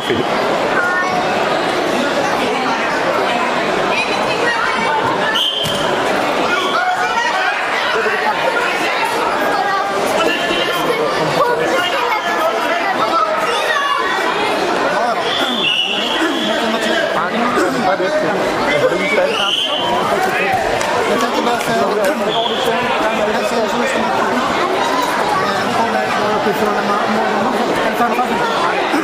coffee.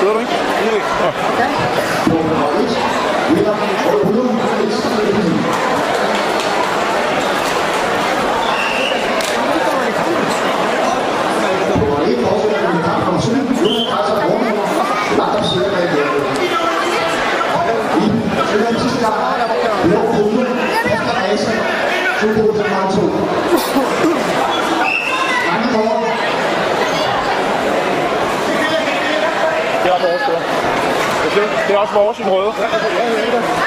sorry. Okay. Jakken. Sidder du. Det er også vores der. Det er- Det er også vores i røde.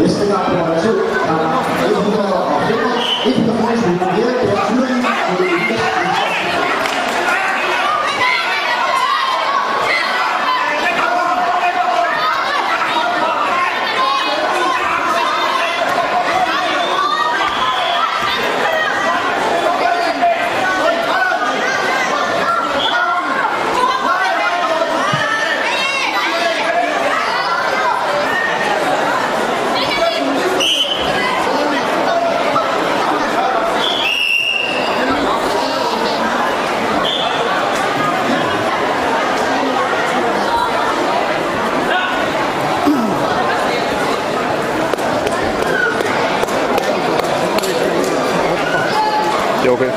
Næste gang på hold 2 er Det er okay. Det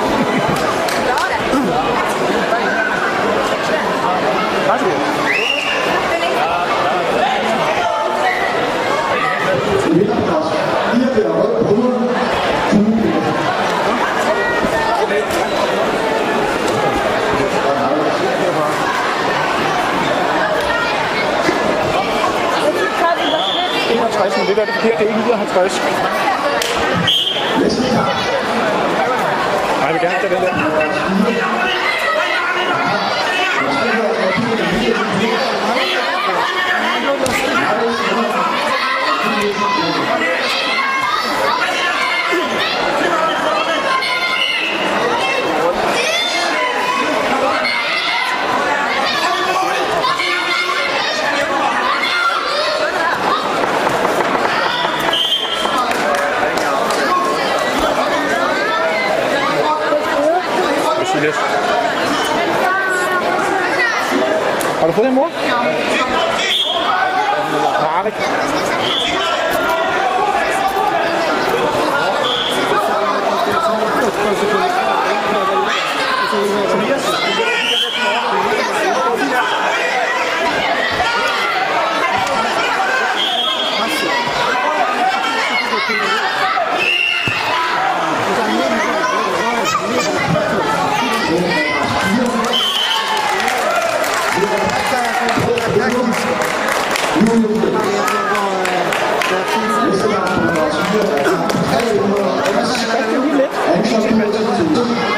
er 50, det forkert. Det er ikke 59. cuidado também da... Thank Maar dat podemos? Ja. Muito obrigado.